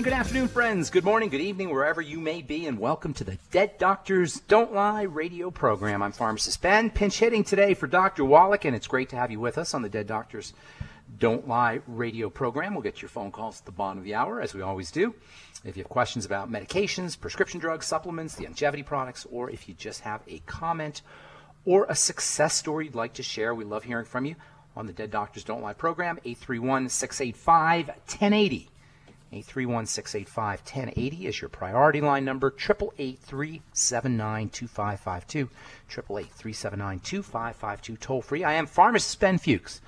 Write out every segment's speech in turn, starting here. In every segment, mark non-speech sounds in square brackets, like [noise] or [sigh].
And good afternoon, friends. Good morning, good evening, wherever you may be, and welcome to the Dead Doctors Don't Lie radio program. I'm pharmacist Ben, pinch hitting today for Dr. Wallach, and it's great to have you with us on the Dead Doctors Don't Lie radio program. We'll get your phone calls at the bottom of the hour, as we always do. If you have questions about medications, prescription drugs, supplements, the Youngevity products, or if you just have a comment or a success story you'd like to share, we love hearing from you on the Dead Doctors Don't Lie program, 831 685 1080. 831 685 1080 is your priority line number, 888 379 2552. 888 379 2552, toll free. I am pharmacist Ben Fuchs,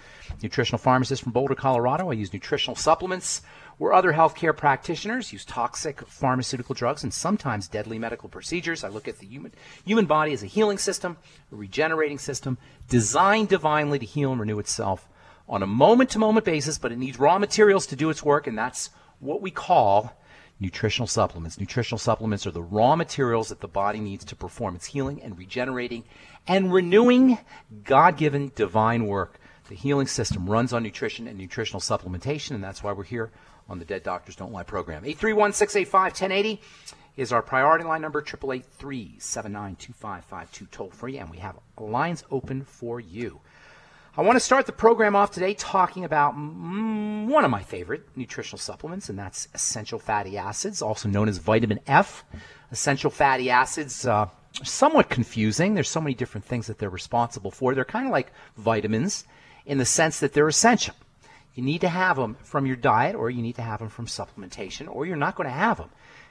nutritional pharmacist from Boulder, Colorado. I use nutritional supplements where other healthcare practitioners use toxic pharmaceutical drugs and sometimes deadly medical procedures. I look at the human, human body as a healing system, a regenerating system, designed divinely to heal and renew itself on a moment to moment basis, but it needs raw materials to do its work, and that's what we call nutritional supplements. Nutritional supplements are the raw materials that the body needs to perform its healing and regenerating and renewing God given divine work. The healing system runs on nutrition and nutritional supplementation, and that's why we're here on the Dead Doctors Don't Lie program. 831 685 1080 is our priority line number, 888 379 2552, toll free, and we have lines open for you. I want to start the program off today talking about mm, one of my favorite nutritional supplements, and that's essential fatty acids, also known as vitamin F. Essential fatty acids uh, somewhat confusing. There's so many different things that they're responsible for. They're kind of like vitamins in the sense that they're essential. You need to have them from your diet, or you need to have them from supplementation, or you're not going to have them.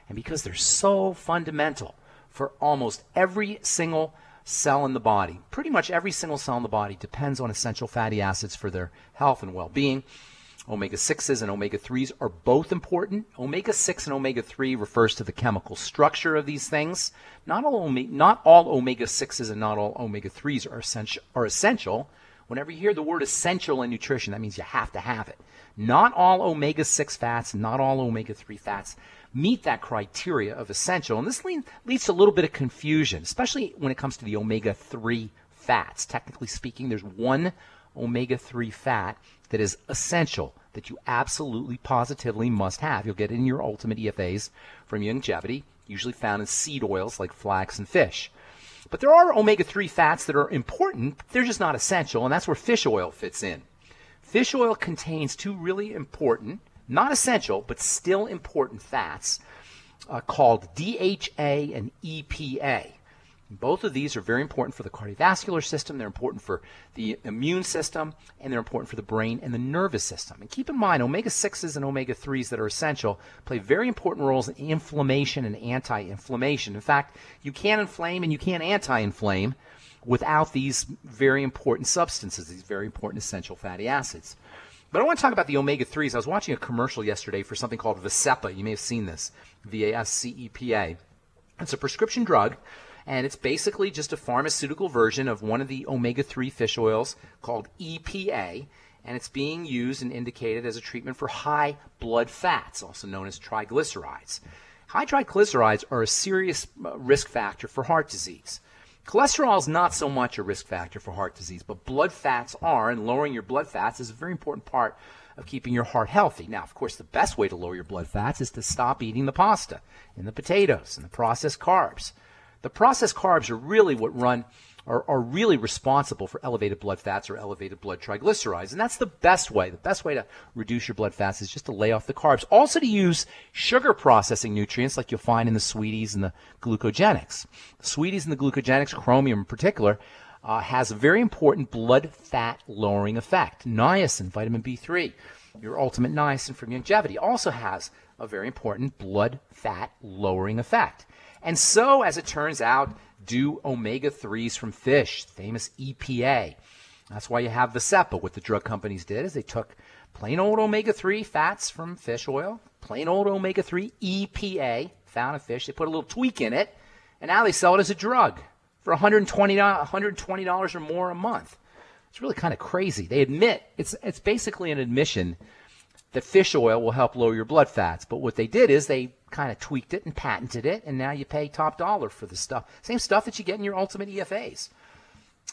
And because they're so fundamental for almost every single cell in the body. Pretty much every single cell in the body depends on essential fatty acids for their health and well being. Omega 6s and omega 3s are both important. Omega 6 and omega 3 refers to the chemical structure of these things. Not all, not all omega 6s and not all omega 3s are essential, are essential. Whenever you hear the word essential in nutrition, that means you have to have it. Not all omega 6 fats, not all omega 3 fats meet that criteria of essential. And this leads to a little bit of confusion, especially when it comes to the omega 3 fats. Technically speaking, there's one omega 3 fat that is essential that you absolutely positively must have. You'll get in your ultimate EFAs from Youngevity, usually found in seed oils like flax and fish. But there are omega 3 fats that are important, they're just not essential, and that's where fish oil fits in. Fish oil contains two really important not essential, but still important fats uh, called DHA and EPA. Both of these are very important for the cardiovascular system, they're important for the immune system, and they're important for the brain and the nervous system. And keep in mind, omega 6s and omega 3s that are essential play very important roles in inflammation and anti inflammation. In fact, you can't inflame and you can't anti inflame without these very important substances, these very important essential fatty acids. But I want to talk about the omega 3s. I was watching a commercial yesterday for something called Vascepa. You may have seen this V A S C E P A. It's a prescription drug, and it's basically just a pharmaceutical version of one of the omega 3 fish oils called EPA. And it's being used and indicated as a treatment for high blood fats, also known as triglycerides. High triglycerides are a serious uh, risk factor for heart disease. Cholesterol is not so much a risk factor for heart disease, but blood fats are, and lowering your blood fats is a very important part of keeping your heart healthy. Now, of course, the best way to lower your blood fats is to stop eating the pasta and the potatoes and the processed carbs. The processed carbs are really what run are, are really responsible for elevated blood fats or elevated blood triglycerides. And that's the best way. The best way to reduce your blood fats is just to lay off the carbs. Also to use sugar processing nutrients like you'll find in the sweeties and the glucogenics. The sweeties and the glucogenics, chromium in particular, uh, has a very important blood fat lowering effect. Niacin, vitamin B3, your ultimate niacin from Youngevity, also has a very important blood fat lowering effect. And so, as it turns out, do omega 3s from fish, famous EPA. That's why you have Vascepa. What the drug companies did is they took plain old omega 3 fats from fish oil, plain old omega 3 EPA found in fish. They put a little tweak in it, and now they sell it as a drug for $120, $120 or more a month. It's really kind of crazy. They admit it's it's basically an admission that fish oil will help lower your blood fats. But what they did is they kind of tweaked it and patented it, and now you pay top dollar for the stuff. Same stuff that you get in your Ultimate EFAs.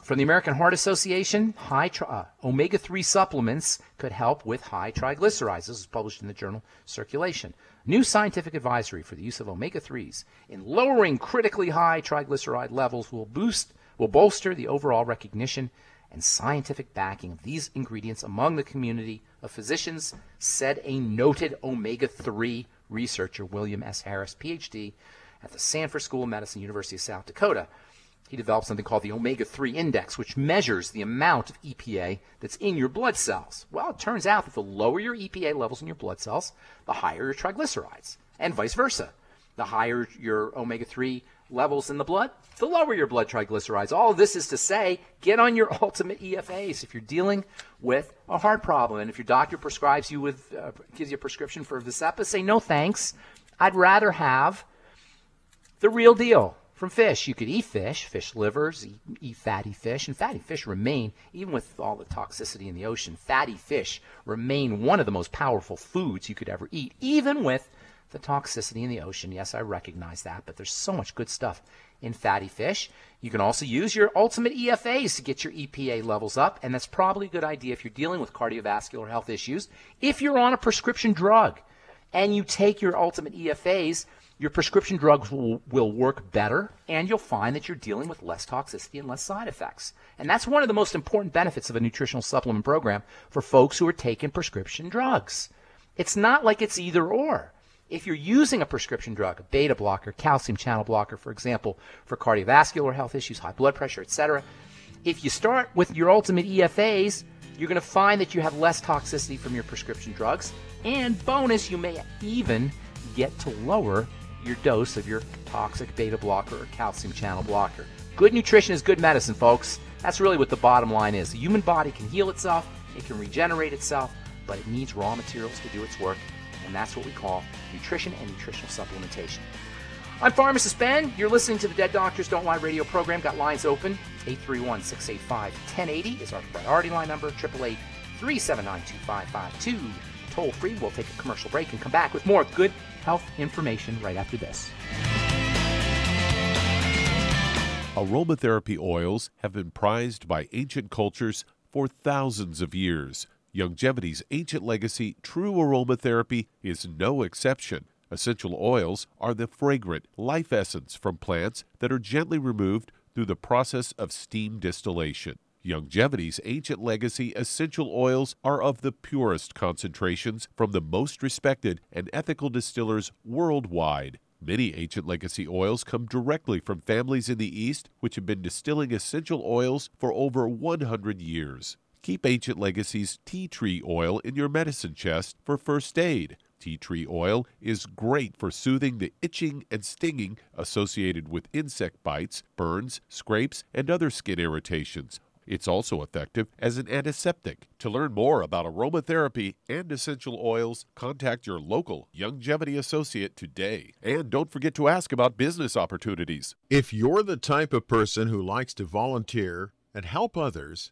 From the American Heart Association, high tri- uh, omega-3 supplements could help with high triglycerides. This is published in the journal Circulation. New scientific advisory for the use of omega-3s in lowering critically high triglyceride levels will boost will bolster the overall recognition and scientific backing of these ingredients among the community of physicians, said a noted omega 3 researcher, William S. Harris, PhD, at the Sanford School of Medicine, University of South Dakota. He developed something called the omega 3 index, which measures the amount of EPA that's in your blood cells. Well, it turns out that the lower your EPA levels in your blood cells, the higher your triglycerides, and vice versa. The higher your omega 3 levels in the blood, the lower your blood triglycerides. All this is to say, get on your [laughs] ultimate EFAs if you're dealing with a heart problem. And if your doctor prescribes you with, uh, gives you a prescription for Vascepa, say no thanks. I'd rather have the real deal from fish. You could eat fish, fish livers, eat, eat, fatty fish, and fatty fish remain, even with all the toxicity in the ocean, fatty fish remain one of the most powerful foods you could ever eat, even with the toxicity in the ocean. Yes, I recognize that, but there's so much good stuff in fatty fish. You can also use your ultimate EFAs to get your EPA levels up, and that's probably a good idea if you're dealing with cardiovascular health issues. If you're on a prescription drug and you take your ultimate EFAs, your prescription drugs will, will work better, and you'll find that you're dealing with less toxicity and less side effects. And that's one of the most important benefits of a nutritional supplement program for folks who are taking prescription drugs. It's not like it's either or if you're using a prescription drug, a beta blocker, calcium channel blocker, for example, for cardiovascular health issues, high blood pressure, etc., if you start with your ultimate EFAs, you're going to find that you have less toxicity from your prescription drugs. And bonus, you may even get to lower your dose of your toxic beta blocker or calcium channel blocker. Good nutrition is good medicine, folks. That's really what the bottom line is. The human body can heal itself, it can regenerate itself, but it needs raw materials to do its work and that's what we call nutrition and nutritional supplementation. I'm Pharmacist Ben. You're listening to the Dead Doctors Don't Lie radio program. Got lines open. 831 685 1080 is our priority line number. 888 379 2552. Toll free. We'll take a commercial break and come back with more good health information right after this. Aromatherapy oils have been prized by ancient cultures for thousands of years. Youngevity's ancient legacy, true aromatherapy, is no exception. Essential oils are the fragrant life essence from plants that are gently removed through the process of steam distillation. Youngevity's ancient legacy essential oils are of the purest concentrations from the most respected and ethical distillers worldwide. Many ancient legacy oils come directly from families in the East which have been distilling essential oils for over 100 years. Keep Ancient Legacy's tea tree oil in your medicine chest for first aid. Tea tree oil is great for soothing the itching and stinging associated with insect bites, burns, scrapes, and other skin irritations. It's also effective as an antiseptic. To learn more about aromatherapy and essential oils, contact your local Youngevity associate today. And don't forget to ask about business opportunities. If you're the type of person who likes to volunteer and help others,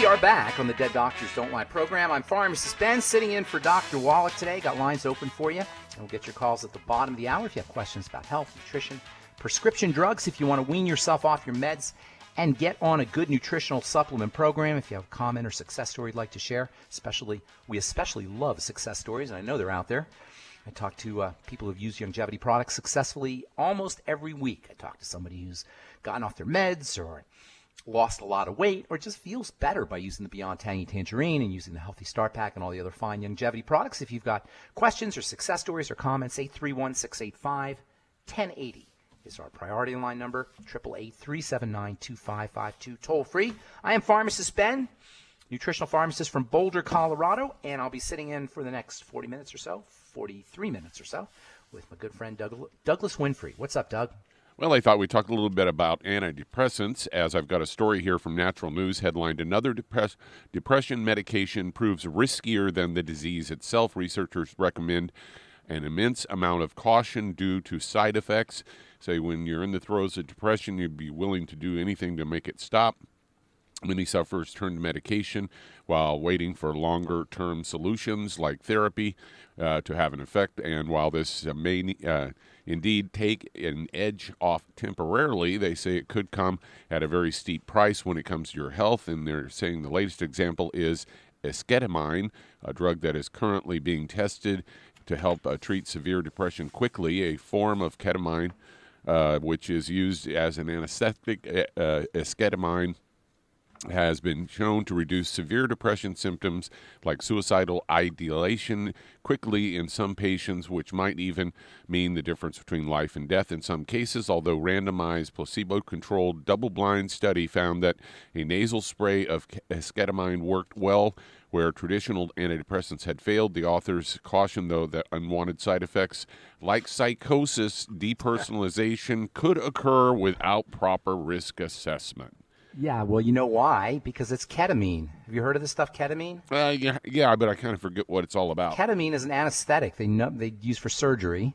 We are back on the Dead Doctors Don't Lie program. I'm pharmacist Ben, sitting in for Dr. Wallach today. Got lines open for you, and we'll get your calls at the bottom of the hour if you have questions about health, nutrition, prescription drugs, if you want to wean yourself off your meds and get on a good nutritional supplement program. If you have a comment or success story you'd like to share, especially we especially love success stories, and I know they're out there. I talk to uh, people who've used Youngevity products successfully almost every week. I talk to somebody who's gotten off their meds or lost a lot of weight or just feels better by using the Beyond Tangy Tangerine and using the Healthy Start Pack and all the other fine Youngevity products. If you've got questions or success stories or comments, 831 685 1080 is our priority line number, 888-379-2552, toll free. I am Pharmacist Ben, nutritional pharmacist from Boulder, Colorado, and I'll be sitting in for the next 40 minutes or so, 43 minutes or so, with my good friend Doug- Douglas Winfrey. What's up, Doug? Well, I thought we'd talk a little bit about antidepressants, as I've got a story here from Natural News headlined Another depress- Depression Medication Proves Riskier Than the Disease Itself. Researchers recommend an immense amount of caution due to side effects. Say, when you're in the throes of depression, you'd be willing to do anything to make it stop. Many sufferers turn to medication while waiting for longer term solutions like therapy uh, to have an effect. And while this uh, may uh, indeed take an edge off temporarily, they say it could come at a very steep price when it comes to your health. And they're saying the latest example is esketamine, a drug that is currently being tested to help uh, treat severe depression quickly, a form of ketamine uh, which is used as an anesthetic. Uh, uh, esketamine has been shown to reduce severe depression symptoms like suicidal ideation quickly in some patients, which might even mean the difference between life and death in some cases. Although randomized, placebo controlled, double blind study found that a nasal spray of esketamine worked well where traditional antidepressants had failed. The authors caution, though, that unwanted side effects like psychosis, depersonalization could occur without proper risk assessment. Yeah, well, you know why? Because it's ketamine. Have you heard of this stuff, ketamine? Uh, yeah, yeah, but I kind of forget what it's all about. Ketamine is an anesthetic they they use for surgery,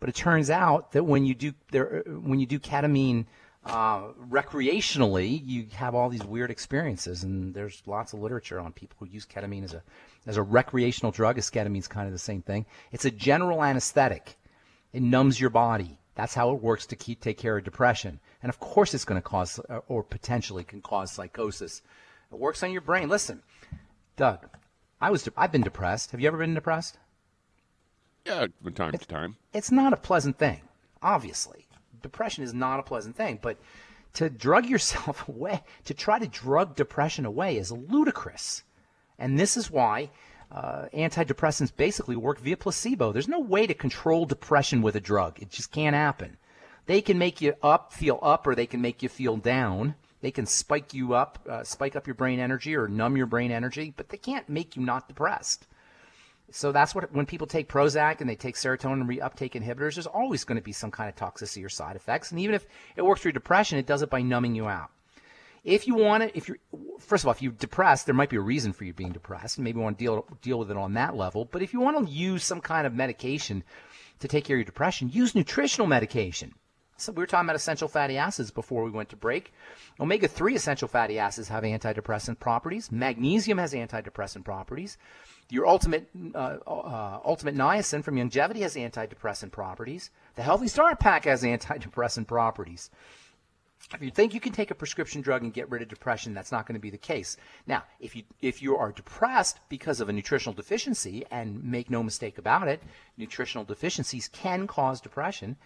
but it turns out that when you do there when you do ketamine uh, recreationally, you have all these weird experiences, and there's lots of literature on people who use ketamine as a as a recreational drug. Esketamine is kind of the same thing. It's a general anesthetic. It numbs your body. That's how it works to keep take care of depression. And of course, it's going to cause, uh, or potentially can cause psychosis. It works on your brain. Listen, Doug, I was de- I've been depressed. Have you ever been depressed? Yeah, from time to time. It's not a pleasant thing, obviously depression is not a pleasant thing, but to drug [laughs] yourself away, to try to drug depression away is ludicrous. And this is why uh, antidepressants basically work via placebo. There's no way to control depression with a drug. It just can't happen. They can make you up, feel up, or they can make you feel down. They can spike you up, uh, spike up your brain energy or numb your brain energy, but they can't make you not depressed. So that's what when people take Prozac and they take serotonin reuptake inhibitors, there's always going to be some kind of toxicity or side effects. And even if it works for your depression, it does it by numbing you out. If you want it, if you're first of all, if you're depressed, there might be a reason for you being depressed, and maybe you want to deal deal with it on that level. But if you want to use some kind of medication to take care of your depression, use nutritional medication. So we were talking about essential fatty acids before we went to break. Omega 3 essential fatty acids have antidepressant properties. Magnesium has antidepressant properties. Your ultimate uh, uh, ultimate niacin from Youngevity has antidepressant properties. The Healthy Start Pack has antidepressant properties. If you think you can take a prescription drug and get rid of depression, that's not going to be the case. Now, if you if you are depressed because of a nutritional deficiency, and make no mistake about it, nutritional deficiencies can cause depression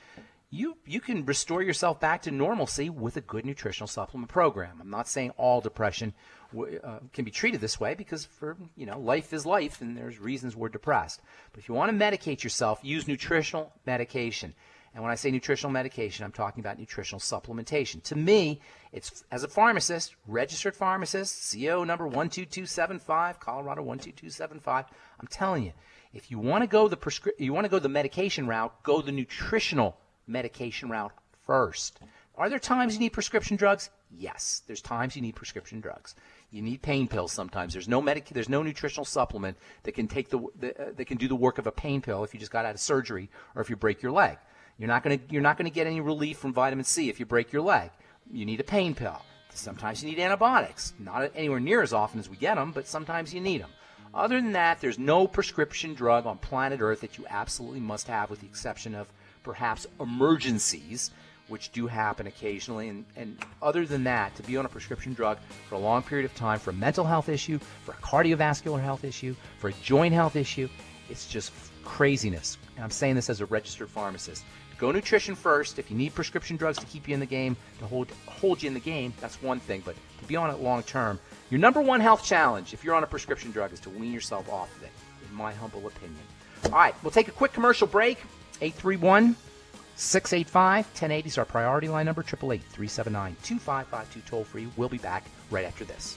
you you can restore yourself back to normalcy with a good nutritional supplement program. I'm not saying all depression uh, can be treated this way because for you know life is life and there's reasons we're depressed. But if you want to medicate yourself, use nutritional medication. And when I say nutritional medication, I'm talking about nutritional supplementation. To me, it's as a pharmacist, registered pharmacist, CO number 12275, Colorado 12275. I'm telling you, if you want to go the prescri- you want to go the medication route, go the nutritional medication route first. Are there times you need prescription drugs? Yes, there's times you need prescription drugs. You need pain pills sometimes. There's no medic- there's no nutritional supplement that can take the, the uh, that can do the work of a pain pill if you just got out of surgery or if you break your leg. You're not going to you're not going to get any relief from vitamin C if you break your leg. You need a pain pill. Sometimes you need antibiotics. Not anywhere near as often as we get them, but sometimes you need them. Other than that, there's no prescription drug on planet Earth that you absolutely must have, with the exception of perhaps emergencies, which do happen occasionally. And, and other than that, to be on a prescription drug for a long period of time for a mental health issue, for a cardiovascular health issue, for a joint health issue, it's just craziness. And I'm saying this as a registered pharmacist. Go nutrition first. If you need prescription drugs to keep you in the game, to hold hold you in the game, that's one thing. But to be on it long term, your number one health challenge, if you're on a prescription drug, is to wean yourself off of it. In my humble opinion. All right, we'll take a quick commercial break. 831 685 1080 is our priority line number. 888 379 2552 toll free. We'll be back right after this.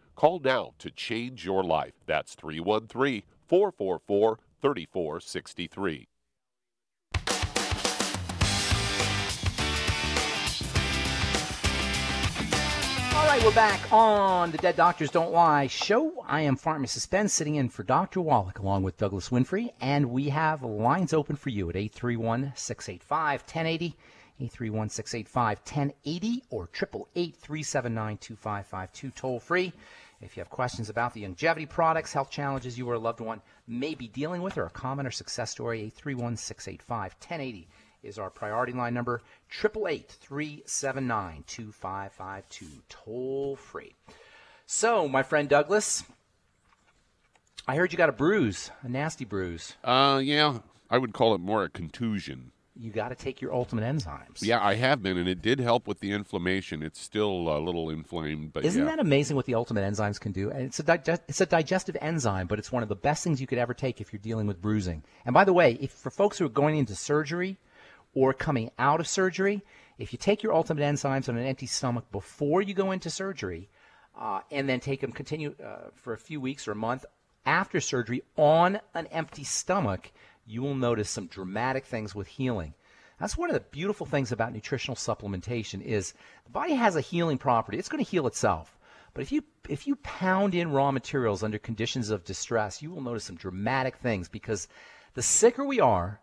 Call now to change your life. That's 313 444 3463. All right, we're back on the Dead Doctors Don't Lie show. I am Pharmacist Ben sitting in for Dr. Wallach along with Douglas Winfrey, and we have lines open for you at 831 685 1080, 831 685 1080, or 888 379 2552, toll free. If you have questions about the Youngevity products, health challenges you or a loved one may be dealing with, or a comment or success story, 831 685 1080 is our priority line number 888-379-2552 toll free so my friend douglas i heard you got a bruise a nasty bruise Uh, yeah, I would call it more a contusion. You got to take your ultimate enzymes Yeah, I have been, and it did help with the inflammation. It's still a little inflamed, but isn't yeah. that amazing what the ultimate enzymes can do and it's a digest- it's a digestive enzyme but it's one of the best things you could ever take if you're dealing with bruising and by the way if for folks who are going into surgery or coming out of surgery, if you take your ultimate enzymes on an empty stomach before you go into surgery, uh, and then take them continue uh, for a few weeks or a month after surgery on an empty stomach, you will notice some dramatic things with healing. That's one of the beautiful things about nutritional supplementation is the body has a healing property. It's going to heal itself. But if you if you pound in raw materials under conditions of distress, you will notice some dramatic things because the sicker we are,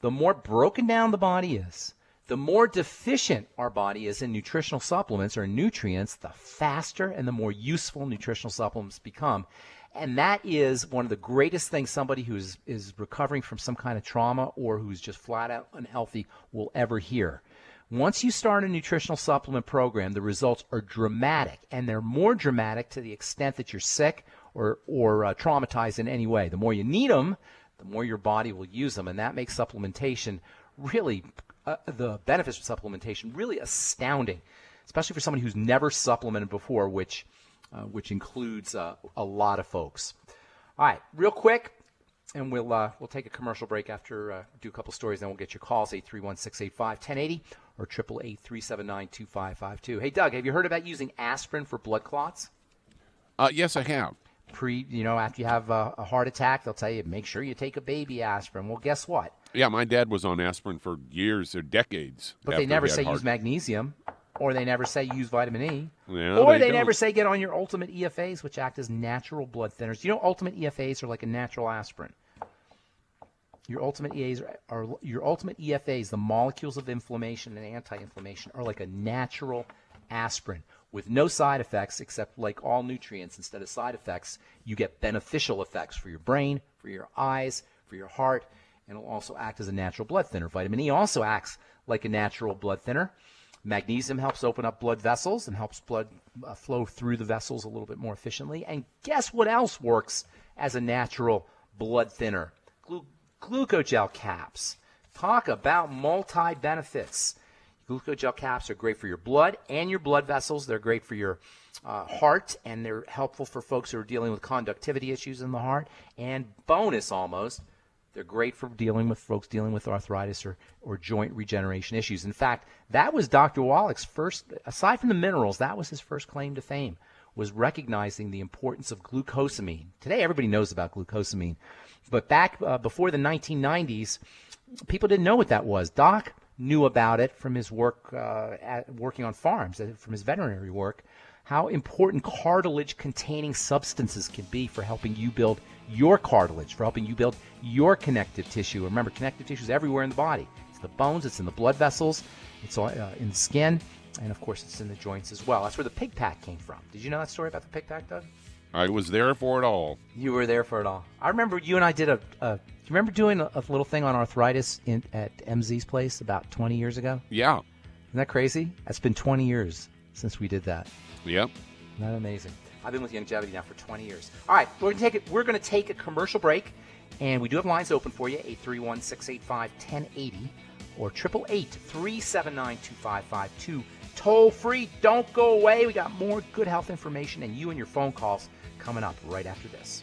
the more broken down the body is, the more deficient our body is in nutritional supplements or nutrients, the faster and the more useful nutritional supplements become. And that is one of the greatest things somebody who is, is recovering from some kind of trauma or who's just flat out unhealthy will ever hear. Once you start a nutritional supplement program, the results are dramatic, and they're more dramatic to the extent that you're sick or, or uh, traumatized in any way. The more you need them, the more your body will use them, and that makes supplementation really uh, the benefits of supplementation really astounding, especially for somebody who's never supplemented before, which which includes uh, a lot of folks. All right, real quick, and we'll uh, we'll take a commercial break after uh, do a couple stories, then we'll get your calls 831-685-1080 or 888-379-2552. Hey Doug, have you heard about using aspirin for blood clots? Uh, yes, I have. Pre, you know, after you have a, a heart attack, they'll tell you make sure you take a baby aspirin. Well, guess what? Yeah, my dad was on aspirin for years or decades. But they never say heart- use magnesium, or they never say use vitamin E, Yeah, or they never say get on your ultimate EFAs, which act as natural blood thinners. You know, ultimate EFAs are like a natural aspirin. Your ultimate EAs are, are your ultimate EFAs, the molecules of inflammation and anti-inflammation, are like a natural aspirin with no side effects except like all nutrients. Instead of side effects, you get beneficial effects for your brain, for your eyes, for your heart, and it'll also act as a natural blood thinner. Vitamin E also acts like a natural blood thinner. Magnesium helps open up blood vessels and helps blood uh, flow through the vessels a little bit more efficiently. And guess what else works as a natural blood thinner? Glu- glucogel caps. Talk about multi benefits. Glucogel caps are great for your blood and your blood vessels. They're great for your uh, heart, and they're helpful for folks who are dealing with conductivity issues in the heart. And bonus almost, they're great for dealing with folks dealing with arthritis or, or joint regeneration issues. In fact, that was Dr. Wallach's first, aside from the minerals, that was his first claim to fame, was recognizing the importance of glucosamine. Today, everybody knows about glucosamine. But back uh, before the 1990s, people didn't know what that was. Doc knew about it from his work uh, at, working on farms, uh, from his veterinary work, how important cartilage containing substances can be for helping you build your cartilage, for helping you build your connective tissue. Remember, connective tissue is everywhere in the body. It's the bones, it's in the blood vessels, it's all, uh, in the skin, and of course, it's in the joints as well. That's where the pig pack came from. Did you know that story about the pig pack, Doug? I was there for it all. You were there for it all. I remember you and I did a. a do you remember doing a, a little thing on arthritis in, at MZ's place about 20 years ago? Yeah. Isn't that crazy? That's been 20 years since we did that. Yep. Isn't that amazing? I've been with Youngevity now for 20 years. All right, we're gonna take it. We're gonna take a commercial break, and we do have lines open for you: 831-685-1080 or 888-379-2552. Toll free. Don't go away. We got more good health information and you and your phone calls coming up right after this.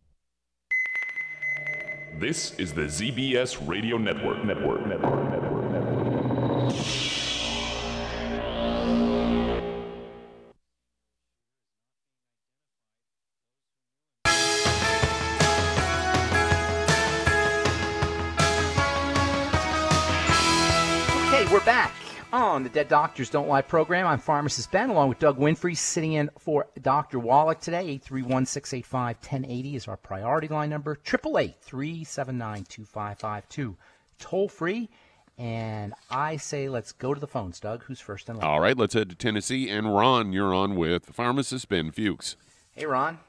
This is the ZBS Radio Network. Network. Network. Network. Network. Okay, we're back Oh, on the Dead Doctors Don't Lie program. I'm Pharmacist Ben, along with Doug Winfrey, sitting in for Dr. Wallach today. 831 685 1080 is our priority line number. 888 379 2552. Toll free. And I say let's go to the phones. Doug, who's first in line? All right, let's head to Tennessee. And Ron, you're on with pharmacist Ben Fuchs. Hey, Ron.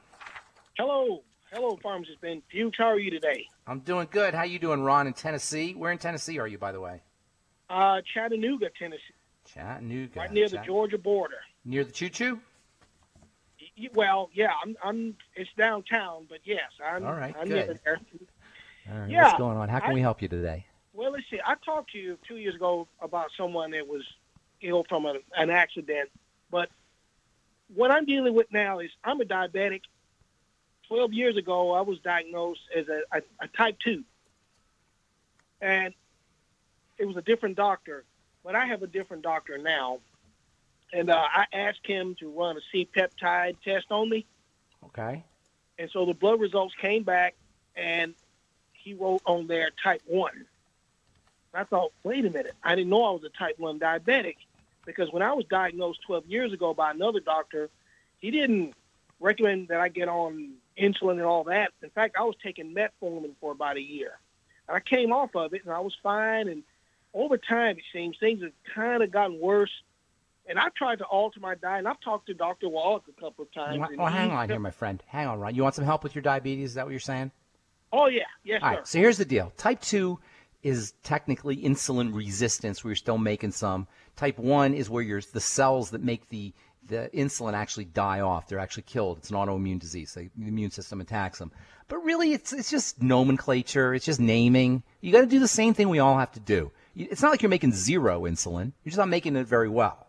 Hello. Hello, pharmacist Ben Fuchs. How are you today? I'm doing good. How you doing, Ron, in Tennessee? Where in Tennessee are you, by the way? Uh, Chattanooga, Tennessee. Chattanooga. Right near the Georgia border. Near the Choo Choo? Well, yeah, I'm, I'm. It's downtown, but yes, I'm. All right, I'm good. near there. All right, Yeah, what's going on? How can I- we help you today? Well, let's see. I talked to you two years ago about someone that was ill from a, an accident, but what I'm dealing with now is I'm a diabetic. Twelve years ago, I was diagnosed as a, a, a type two, and it was a different doctor. But I have a different doctor now, and uh, I asked him to run a C-peptide test on me. Okay. And so the blood results came back, and he wrote on there type 1. I thought, wait a minute, I didn't know I was a type 1 diabetic because when I was diagnosed 12 years ago by another doctor, he didn't recommend that I get on insulin and all that. In fact, I was taking metformin for about a year. And I came off of it, and I was fine. And over time, it seems things have kind of gotten worse. And I've tried to alter my diet, and I've talked to Dr. Wallach a couple of times. You want- and well, hang on here, my friend. Hang on, Ron. You want some help with your diabetes? Is that what you're saying? Oh, yeah. Yes, All sir. right. So here's the deal. Type 2 is technically insulin resistance, where you're still making some. Type 1 is where you're, the cells that make the, the insulin actually die off. They're actually killed. It's an autoimmune disease. They, the immune system attacks them. But really, it's, it's just nomenclature. It's just naming. You got to do the same thing we all have to do. It's not like you're making zero insulin. You're just not making it very well.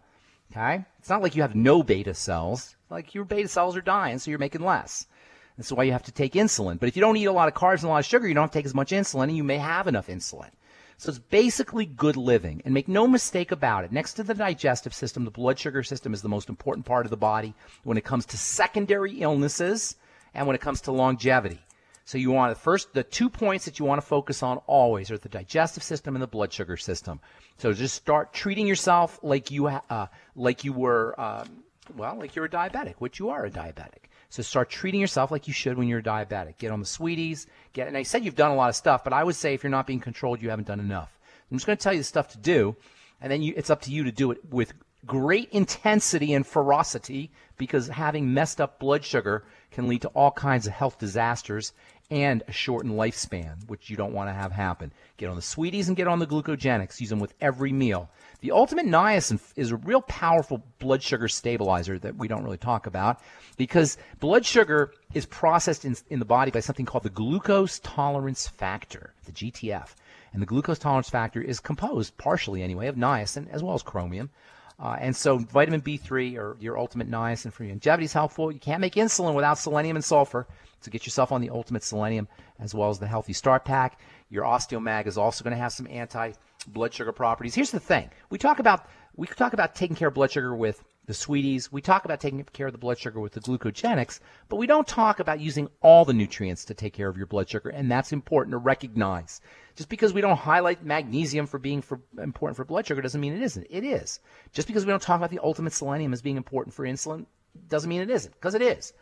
Okay? It's not like you have no beta cells. Like your beta cells are dying, so you're making less. That's why you have to take insulin. But if you don't eat a lot of carbs and a lot of sugar, you don't have to take as much insulin, and you may have enough insulin. So it's basically good living. And make no mistake about it, next to the digestive system, the blood sugar system is the most important part of the body when it comes to secondary illnesses and when it comes to longevity. So you want to first the two points that you want to focus on always are the digestive system and the blood sugar system. So just start treating yourself like you uh, like you were um, well like you're a diabetic, which you are a diabetic. So start treating yourself like you should when you're a diabetic. Get on the sweeties. Get, and I said you've done a lot of stuff, but I would say if you're not being controlled, you haven't done enough. I'm just going to tell you the stuff to do, and then you, it's up to you to do it with great intensity and ferocity because having messed up blood sugar can lead to all kinds of health disasters and a shortened lifespan, which you don't want to have happen. Get on the sweeties and get on the glucogenics. Use them with every meal. The ultimate niacin is a real powerful blood sugar stabilizer that we don't really talk about because blood sugar is processed in, in the body by something called the glucose tolerance factor, the GTF. And the glucose tolerance factor is composed, partially anyway, of niacin as well as chromium. Uh, and so vitamin B3 or your ultimate niacin for longevity is helpful. You can't make insulin without selenium and sulfur. So get yourself on the ultimate selenium as well as the healthy start pack. Your osteomag is also going to have some anti blood sugar properties. Here's the thing. We talk about we talk about taking care of blood sugar with the sweeties. We talk about taking care of the blood sugar with the glucogenics, but we don't talk about using all the nutrients to take care of your blood sugar, and that's important to recognize. Just because we don't highlight magnesium for being for, important for blood sugar doesn't mean it isn't. It is. Just because we don't talk about the ultimate selenium as being important for insulin doesn't mean it isn't, because it is.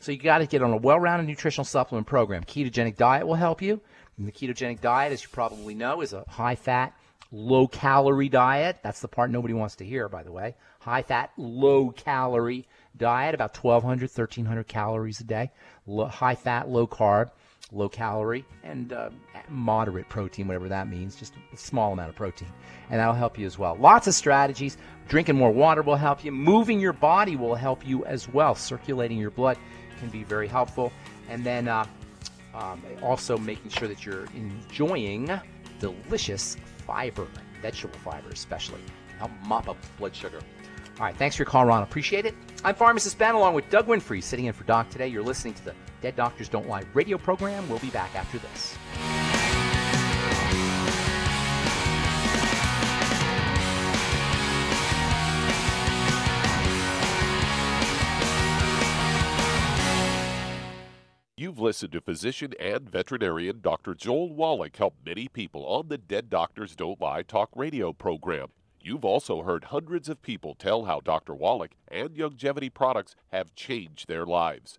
So you got to get on a well-rounded nutritional supplement program. Ketogenic diet will help you. And the ketogenic diet, as you probably know, is a high-fat, low-calorie diet. That's the part nobody wants to hear, by the way. High-fat, low-calorie diet, about 1,200, 1,300 calories a day. high-fat, low-carb low calorie and uh, moderate protein, whatever that means, just a small amount of protein. And that'll help you as well. Lots of strategies. Drinking more water will help you. Moving your body will help you as well. Circulating your blood can be very helpful. And then uh, um, also making sure that you're enjoying delicious fiber, vegetable fiber especially, help mop up blood sugar. All right, thanks for your call, Ron. Appreciate it. I'm Pharmacist Ben along with Doug Winfrey sitting in for Doc today. You're listening to the Dead Doctors Don't Lie radio program. We'll be back after this. You've listened to physician and veterinarian Dr. Joel Wallach help many people on the Dead Doctors Don't Lie talk radio program. You've also heard hundreds of people tell how Dr. Wallach and Youngevity products have changed their lives.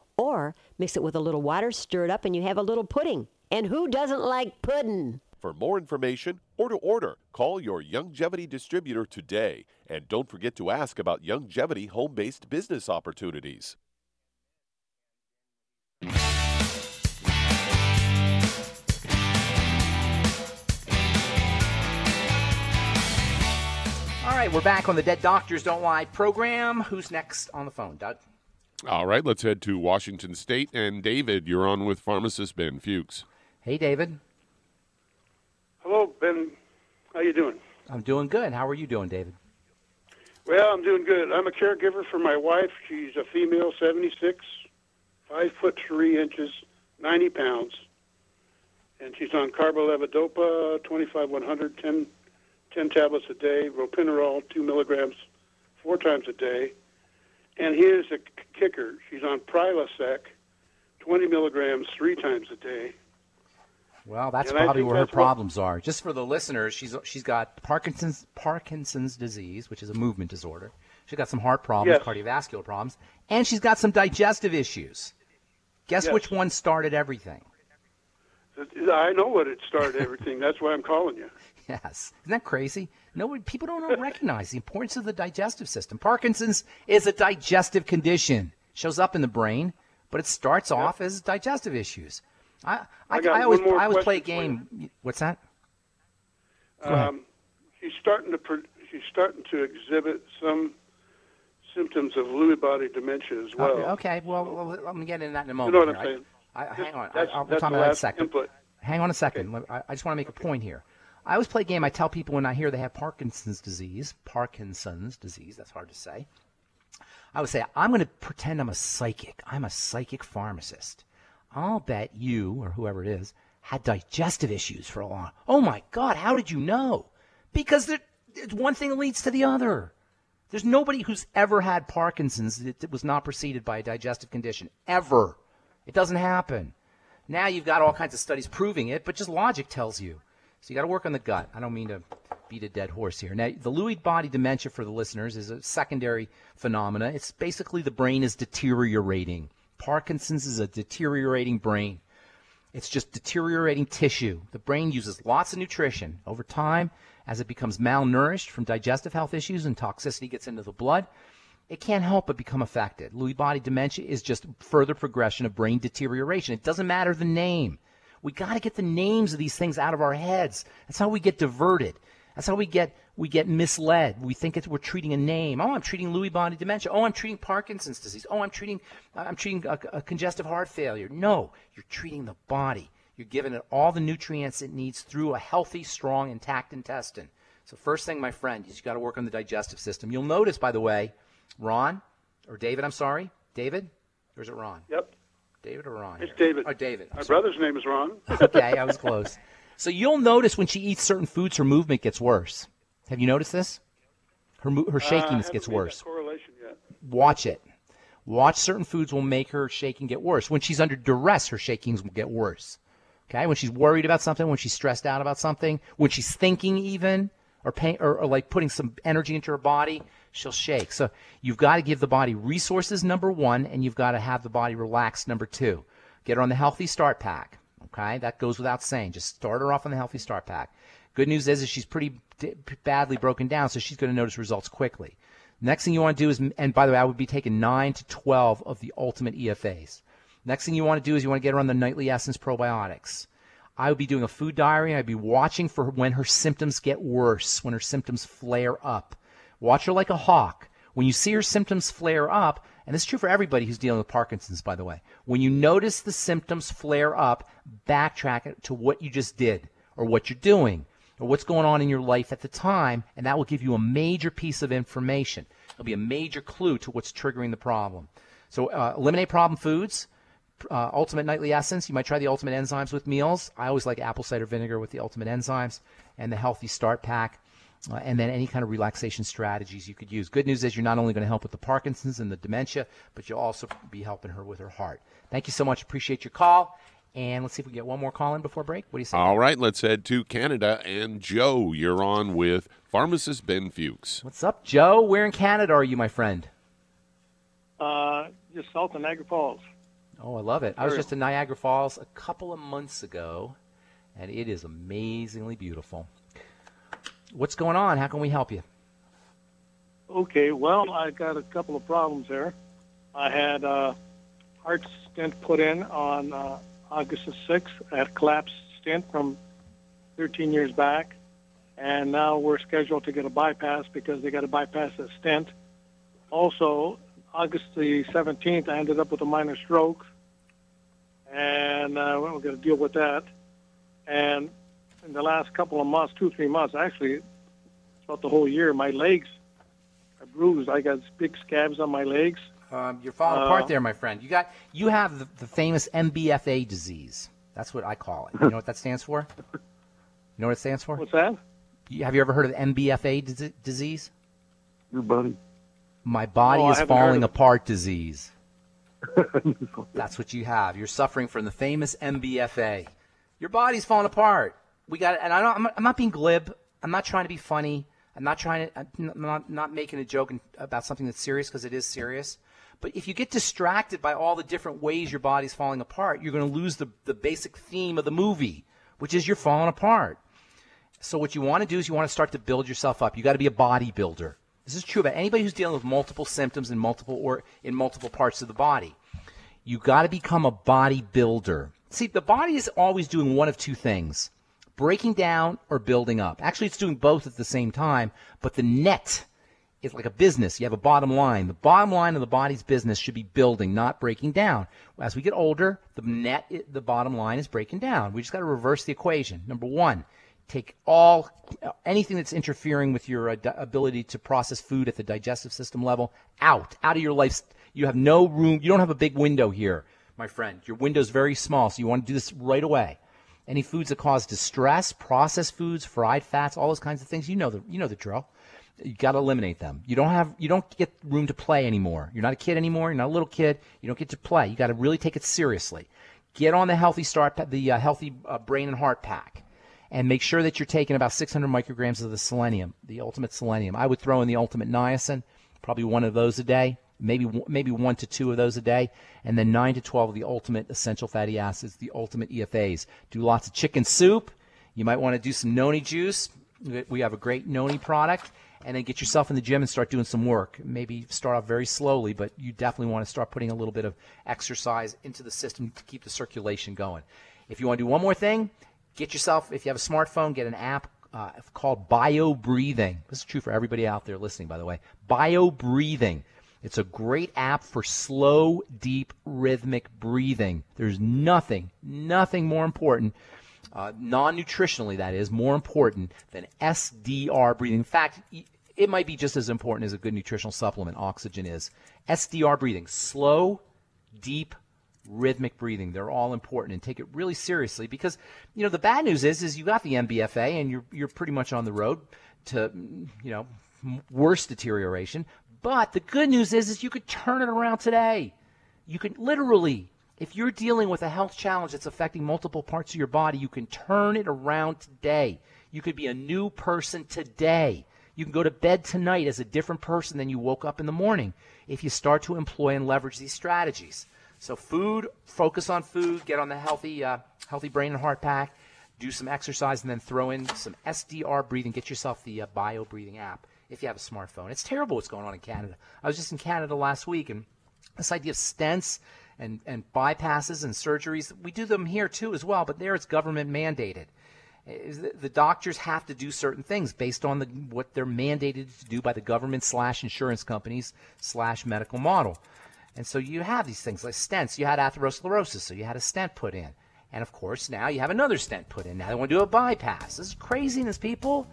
or mix it with a little water, stir it up, and you have a little pudding. And who doesn't like pudding? For more information or to order, call your Youngevity distributor today. And don't forget to ask about Youngevity home based business opportunities. All right, we're back on the Dead Doctors Don't Lie program. Who's next on the phone, Doug? All right, let's head to Washington State. And David, you're on with pharmacist Ben Fuchs. Hey, David. Hello, Ben. How you doing? I'm doing good. How are you doing, David? Well, I'm doing good. I'm a caregiver for my wife. She's a female, 76, five foot three inches, 90 pounds, and she's on carbilevodopa, 25 100, 10, 10 tablets a day, ropinirole, two milligrams, four times a day And here's a kicker: she's on Prilosec, 20 milligrams three times a day. Well, that's And probably where her that's what- problems are. Just for the listeners, she's she's got Parkinson's Parkinson's disease, which is a movement disorder. She's got some heart problems, Yes. cardiovascular problems, and she's got some digestive issues. Guess Yes. which one started everything? I know what it started everything. That's why I'm calling you. Yes. Isn't that crazy? No, people don't recognize the importance of the digestive system. Parkinson's is a digestive condition. Shows up in the brain, but it starts off as digestive issues. I I, I I always I always play a game. What's that? Um, she's starting to she's starting to exhibit some symptoms of Lewy body dementia as well. Okay, okay, well, well, let me get into that in a moment. You know what I'm here. I- saying? I, hang on. That's- I'll that's talk about that in a second. input. Hang on a second. Let- I, I just want to make a point here. I always play a game. I tell people when I hear they have Parkinson's disease, Parkinson's disease, that's hard to say. I would say, I'm going to pretend I'm a psychic. I'm a psychic pharmacist. I'll bet you, or whoever it is, had digestive issues for a long. Oh my God, how did you know? Because there, one thing leads to the other. There's nobody who's ever had Parkinson's that was not preceded by a digestive condition. Ever. It doesn't happen. Now you've got all kinds of studies proving it, but just logic tells you. So you got to work on the gut. I don't mean to beat a dead horse here. Now, the Lewy body dementia for the listeners is a secondary phenomena. It's basically the brain is deteriorating. Parkinson's is a deteriorating brain. It's just deteriorating tissue. The brain uses lots of nutrition. Over time, as it becomes malnourished from digestive health issues and toxicity gets into the blood, it can't help but become affected. Lewy body dementia is just further progression of brain deterioration. It doesn't matter the name. We got to get the names of these things out of our heads. That's how we get diverted. That's how we get we get misled. We think we're treating a name. Oh, I'm treating Lewy body dementia. Oh, I'm treating Parkinson's disease. Oh, I'm treating I'm treating a, a congestive heart failure. No, you're treating the body. You're giving it all the nutrients it needs through a healthy, strong, intact intestine. So first thing, my friend, is you got to work on the digestive system. You'll notice, by the way, Ron or David. I'm sorry, David, or is it Ron? Yep. David or Ron? It's? David. Oh, David. I'm My sorry. brother's name is Ron. [laughs] okay, I was close. So you'll notice when she eats certain foods, her movement gets worse. Have you noticed this? Her mo- her Uh, shakiness haven't gets worse. correlation yet. Watch it. Watch certain foods will make her shaking get worse. When she's under duress, her shakings will get worse. Okay, when she's worried about something, when she's stressed out about something, when she's thinking even, or pain, or, or like putting some energy into her body, she'll shake. So you've got to give the body resources number one, and you've got to have the body relaxed number two. Get her on the healthy start pack. Okay, that goes without saying. Just start her off on the healthy start pack. Good news is, is she's pretty d- badly broken down, so she's going to notice results quickly. Next thing you want to do is, and by the way, I would be taking 9 to 12 of the ultimate EFAs. Next thing you want to do is you want to get her on the nightly essence probiotics. I would be doing a food diary I'd be watching for when her symptoms get worse, when her symptoms flare up. Watch her like a hawk. When you see her symptoms flare up, and this is true for everybody who's dealing with Parkinson's, by the way, when you notice the symptoms flare up, backtrack to what you just did or what you're doing or what's going on in your life at the time, and that will give you a major piece of information. It'll be a major clue to what's triggering the problem. So uh, eliminate problem foods. Uh, ultimate nightly essence. You might try the ultimate enzymes with meals. I always like apple cider vinegar with the ultimate enzymes and the healthy start pack. Uh, and then any kind of relaxation strategies you could use. Good news is you're not only going to help with the Parkinson's and the dementia, but you'll also be helping her with her heart. Thank you so much. Appreciate your call. And let's see if we get one more call in before break. What do you say? All right, let's head to Canada. And Joe, you're on with pharmacist Ben Fuchs. What's up, Joe? Where in Canada are you, my friend? Uh, just south of Niagara Falls. Oh, I love it. I was just in Niagara Falls a couple of months ago, and it is amazingly beautiful. What's going on? How can we help you? Okay, well, I got a couple of problems there. I had a heart stent put in on uh, August the 6th. I had a collapsed stent from 13 years back, and now we're scheduled to get a bypass because they got to bypass the stent. Also, August the 17th, I ended up with a minor stroke, and uh, we're going to deal with that. And in the last couple of months, two, three months, actually, throughout the whole year, my legs are bruised. I got big scabs on my legs. Um, you're falling Uh, apart there, my friend. You got you have the, the famous MBFA disease. That's what I call it. You know what that stands for? You know what it stands for? What's that? You- Have you ever heard of MBFA dis- disease? Your buddy. My body Oh, is falling apart disease. [laughs] That's what you have. You're suffering from the famous MBFA. Your body's falling apart. We got, and I don't, I'm, not, I'm not being glib. I'm not trying to be funny. I'm not trying to, I'm not, not making a joke about something that's serious because it is serious. But if you get distracted by all the different ways your body's falling apart, you're going to lose the, the basic theme of the movie, which is you're falling apart. So what you want to do is you want to start to build yourself up. You got to be a bodybuilder. This is true about anybody who's dealing with multiple symptoms in multiple or in multiple parts of the body. You got to become a bodybuilder. See, the body is always doing one of two things: breaking down or building up. Actually, it's doing both at the same time, but the net is like a business. You have a bottom line. The bottom line of the body's business should be building, not breaking down. As we get older, the net, the bottom line is breaking down. We just got to reverse the equation. Number one, take all anything that's interfering with your uh, ability to process food at the digestive system level out out of your life you have no room you don't have a big window here my friend your window's very small so you want to do this right away any foods that cause distress processed foods fried fats all those kinds of things you know the you know the drill. You got to eliminate them. You don't have you don't get room to play anymore. You're not a kid anymore you're not a little kid you don't get to play. You got to really take it seriously. Get on the healthy start the uh, healthy uh, brain and heart pack and make sure that you're taking about 600 micrograms of the selenium, the ultimate selenium. I would throw in the ultimate niacin, probably one of those a day, maybe maybe one to two of those a day, and then nine to 12 of the ultimate essential fatty acids, the ultimate EFAs. Do lots of chicken soup. You might want to do some noni juice. We have a great noni product. And then get yourself in the gym and start doing some work. Maybe start off very slowly, but you definitely want to start putting a little bit of exercise into the system to keep the circulation going. If you want to do one more thing, get yourself, if you have a smartphone, get an app uh, called Bio Breathing. This is true for everybody out there listening, by the way. Bio Breathing. It's a great app for slow, deep, rhythmic breathing. There's nothing, nothing more important, uh, non nutritionally, that is, more important than SDR breathing. In fact, it might be just as important as a good nutritional supplement, oxygen is. SDR breathing, slow, deep, rhythmic breathing. They're all important and take it really seriously because you know the bad news is is you got the MBFA and you're you're pretty much on the road to you know worse deterioration. But the good news is is you could turn it around today. You can literally if you're dealing with a health challenge that's affecting multiple parts of your body, you can turn it around today. You could be a new person today. You can go to bed tonight as a different person than you woke up in the morning if you start to employ and leverage these strategies. So food, focus on food, get on the healthy, uh, healthy brain and heart pack, do some exercise, and then throw in some SDR breathing. Get yourself the uh, Bio Breathing app if you have a smartphone. It's terrible what's going on in Canada. I was just in Canada last week, and this idea of stents and, and bypasses and surgeries, we do them here too as well, but there it's government mandated. The, doctors have to do certain things based on the, what they're mandated to do by the government slash insurance companies slash medical model. And so you have these things like stents. You had atherosclerosis, so you had a stent put in. And of course, now you have another stent put in. Now they want to do a bypass. This is craziness, people.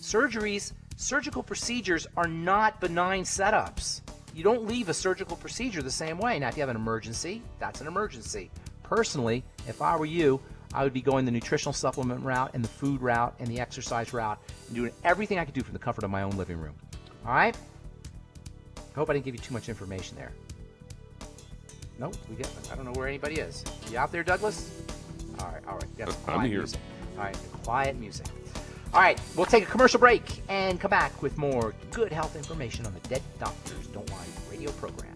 Surgeries, surgical procedures are not benign setups. You don't leave a surgical procedure the same way. Now, if you have an emergency, that's an emergency. Personally, if I were you, I would be going the nutritional supplement route and the food route and the exercise route and doing everything I could do from the comfort of my own living room. All right? I Hope I didn't give you too much information there. Nope, we get. I don't know where anybody is. You out there, Douglas? All right, all right. Yes, I'm here. music. All right, quiet music. All right, we'll take a commercial break and come back with more good health information on the Dead Doctors Don't Lie radio program.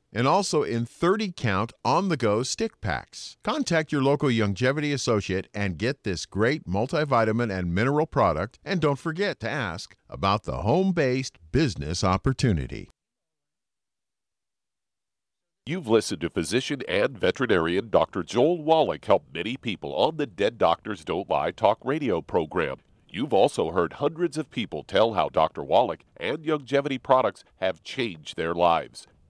and also in 30 count on the go stick packs. Contact your local Youngevity associate and get this great multivitamin and mineral product. And don't forget to ask about the home based business opportunity. You've listened to physician and veterinarian Dr. Joel Wallach help many people on the Dead Doctors Don't Lie talk radio program. You've also heard hundreds of people tell how Dr. Wallach and Youngevity products have changed their lives.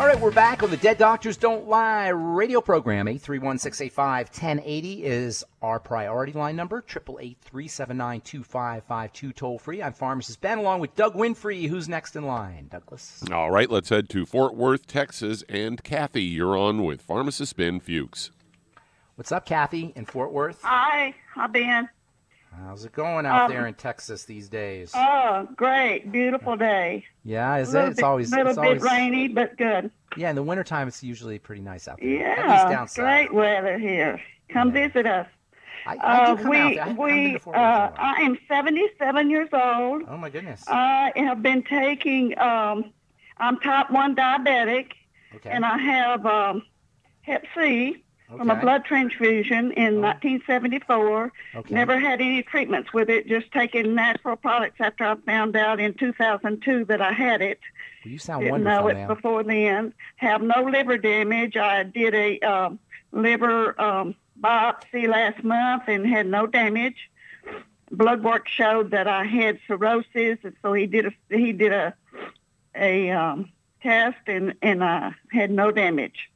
All right, we're back on the Dead Doctors Don't Lie radio program. 831-685-1080 is our priority line number. 888-379-2552 toll free. I'm pharmacist Ben along with Doug Winfrey. Who's next in line? Douglas. All right, let's head to Fort Worth, Texas. And Kathy, you're on with pharmacist Ben Fuchs. What's up, Kathy, in Fort Worth? Hi, hi Ben. How's it going out Um, there in Texas these days? Oh, great, beautiful day. yeah, is it? It's bit, always a little bit always rainy, but good. Yeah, in the wintertime it's usually pretty nice out there. Yeah, great weather here. Come visit us. I, I Uh, we. I we to Fort Worth uh, in a while. I am 77 years old. Oh my goodness. I have been taking. Um, I'm type one diabetic, Okay. and I have um, Hep C from a blood transfusion in 1974. Okay. Never had any treatments with it. Just taking natural products after I found out in 2002 that I had it. Well, you sound Didn't wonderful, know it ma'am. before then. Have no liver damage. I did a um, liver um, biopsy last month and had no damage. Blood work showed that I had cirrhosis, and so he did a he did a a um, test and and I had no damage.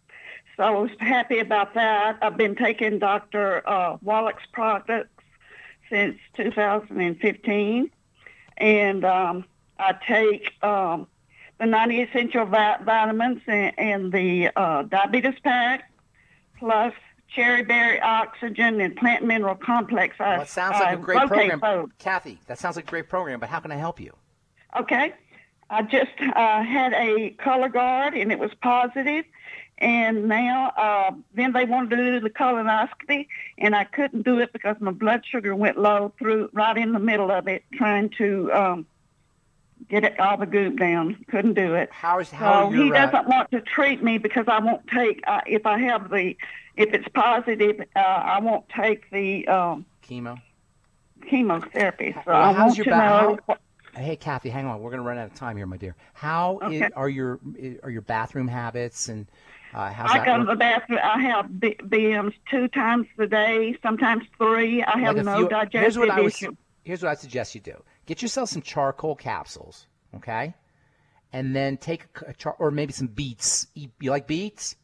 So I was happy about that. I've been taking Dr. Uh, Wallach's products since 2015, and um, I take um, the 90 essential vi- vitamins and, and the uh, diabetes pack, plus cherry berry oxygen and plant mineral complex. I, Well, it sounds like I a great program. Kathy, that sounds like a great program, but how can I help you? Okay. I just uh, had a Cologuard and it was positive, and now uh, then they wanted to do the colonoscopy, and I couldn't do it because my blood sugar went low through right in the middle of it, trying to um, get it all the goop down. Couldn't do it. How is how so he uh, doesn't want to treat me because I won't take uh, if I have the if it's positive, uh, I won't take the um, chemo? chemotherapy. So Well, I want to know. how- Hey, Kathy, hang on. We're going to run out of time here, my dear. How Okay. are your are your bathroom habits and uh, I go to the bathroom. I have BMs two times a day, sometimes three. I have Like no few- digestive here's what I would, issue. Here's what I suggest you do: get yourself some charcoal capsules, okay? and then take a, char- or maybe some beets. Eat, you like beets?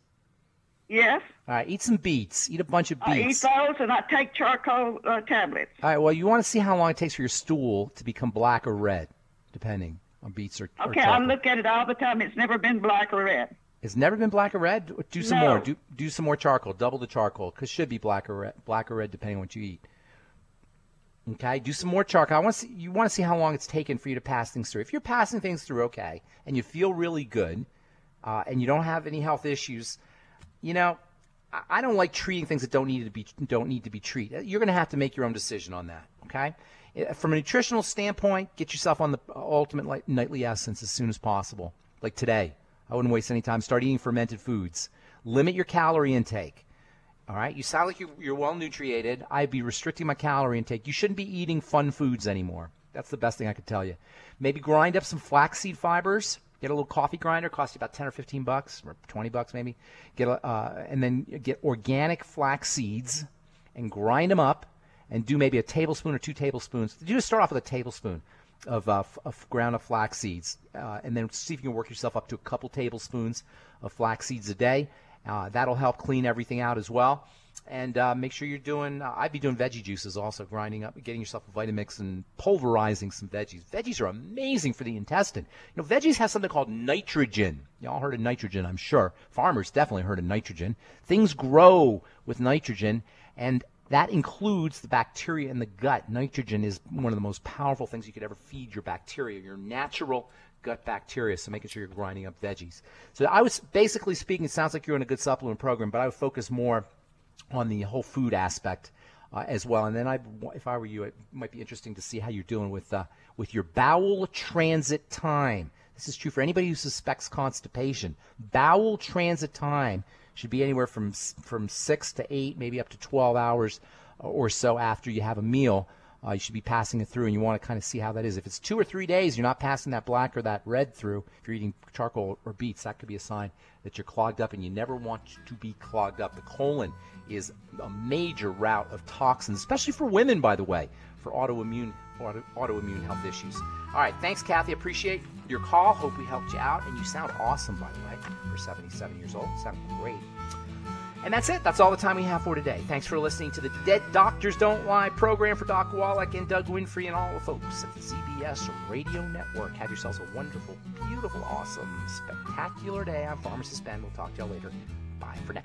Yes. All right, eat some beets. Eat a bunch of beets. I eat those and I take charcoal uh, tablets. All right. Well, you want to see how long it takes for your stool to become black or red, depending on beets or, or Okay, I chocolate. look at it all the time. It's never been black or red. It's never been black or red. Do some No. more. Do do some more charcoal. Double the charcoal because should be black or red, black or red depending on what you eat. Okay, do some more charcoal. I want to see, you want to see how long it's taken for you to pass things through. If you're passing things through okay and you feel really good, uh, and you don't have any health issues, you know, I, I don't like treating things that don't need to be don't need to be treated. You're going to have to make your own decision on that. Okay, Uh, from a nutritional standpoint, get yourself on the ultimate li- nightly essence as soon as possible. Like today, I wouldn't waste any time. Start eating fermented foods. Limit your calorie intake. All right, you sound like you're, you're well nutriated. I'd be restricting my calorie intake. You shouldn't be eating fun foods anymore. That's the best thing I could tell you. Maybe grind up some flaxseed fibers. Get a little coffee grinder. Cost you about ten or fifteen bucks, or twenty bucks maybe. Get a, uh, and then get organic flax seeds and grind them up, and do maybe a tablespoon or two tablespoons. You just start off with a tablespoon of, uh, of ground of flax seeds, uh, and then see if you can work yourself up to a couple tablespoons of flax seeds a day. Uh, that'll help clean everything out as well. And uh, make sure you're doing. Uh, I'd be doing veggie juices also, grinding up, getting yourself a Vitamix, and pulverizing some veggies. Veggies are amazing for the intestine. You know, veggies have something called nitrogen. Y'all heard of nitrogen, I'm sure. Farmers definitely heard of nitrogen. Things grow with nitrogen, and that includes the bacteria in the gut. Nitrogen is one of the most powerful things you could ever feed your bacteria, your natural gut bacteria. So making sure you're grinding up veggies. So I was basically speaking. It sounds like you're in a good supplement program, but I would focus more on the whole food aspect uh, as well. And then I, if I were you, it might be interesting to see how you're doing with uh, with your bowel transit time. This is true for anybody who suspects constipation. Bowel transit time should be anywhere from from six to eight, maybe up to 12 hours or so after you have a meal. Uh, you should be passing it through, and you want to kind of see how that is. If it's two or three days, you're not passing that black or that red through. If you're eating charcoal or beets, that could be a sign that you're clogged up, and you never want to be clogged up. The colon is a major route of toxins, especially for women, by the way, for autoimmune auto, autoimmune health issues. All right, thanks, Kathy. Appreciate your call. Hope we helped you out, and you sound awesome, by the way. You're 77 years old. Sound great. And that's it. That's all the time we have for today. Thanks for listening to the Dead Doctors Don't Lie program for Doc Wallach and Doug Winfrey and all the folks at the ZBS Radio Network. Have yourselves a wonderful, beautiful, awesome, spectacular day. I'm Pharmacist Ben. We'll talk to y'all later. Bye for now.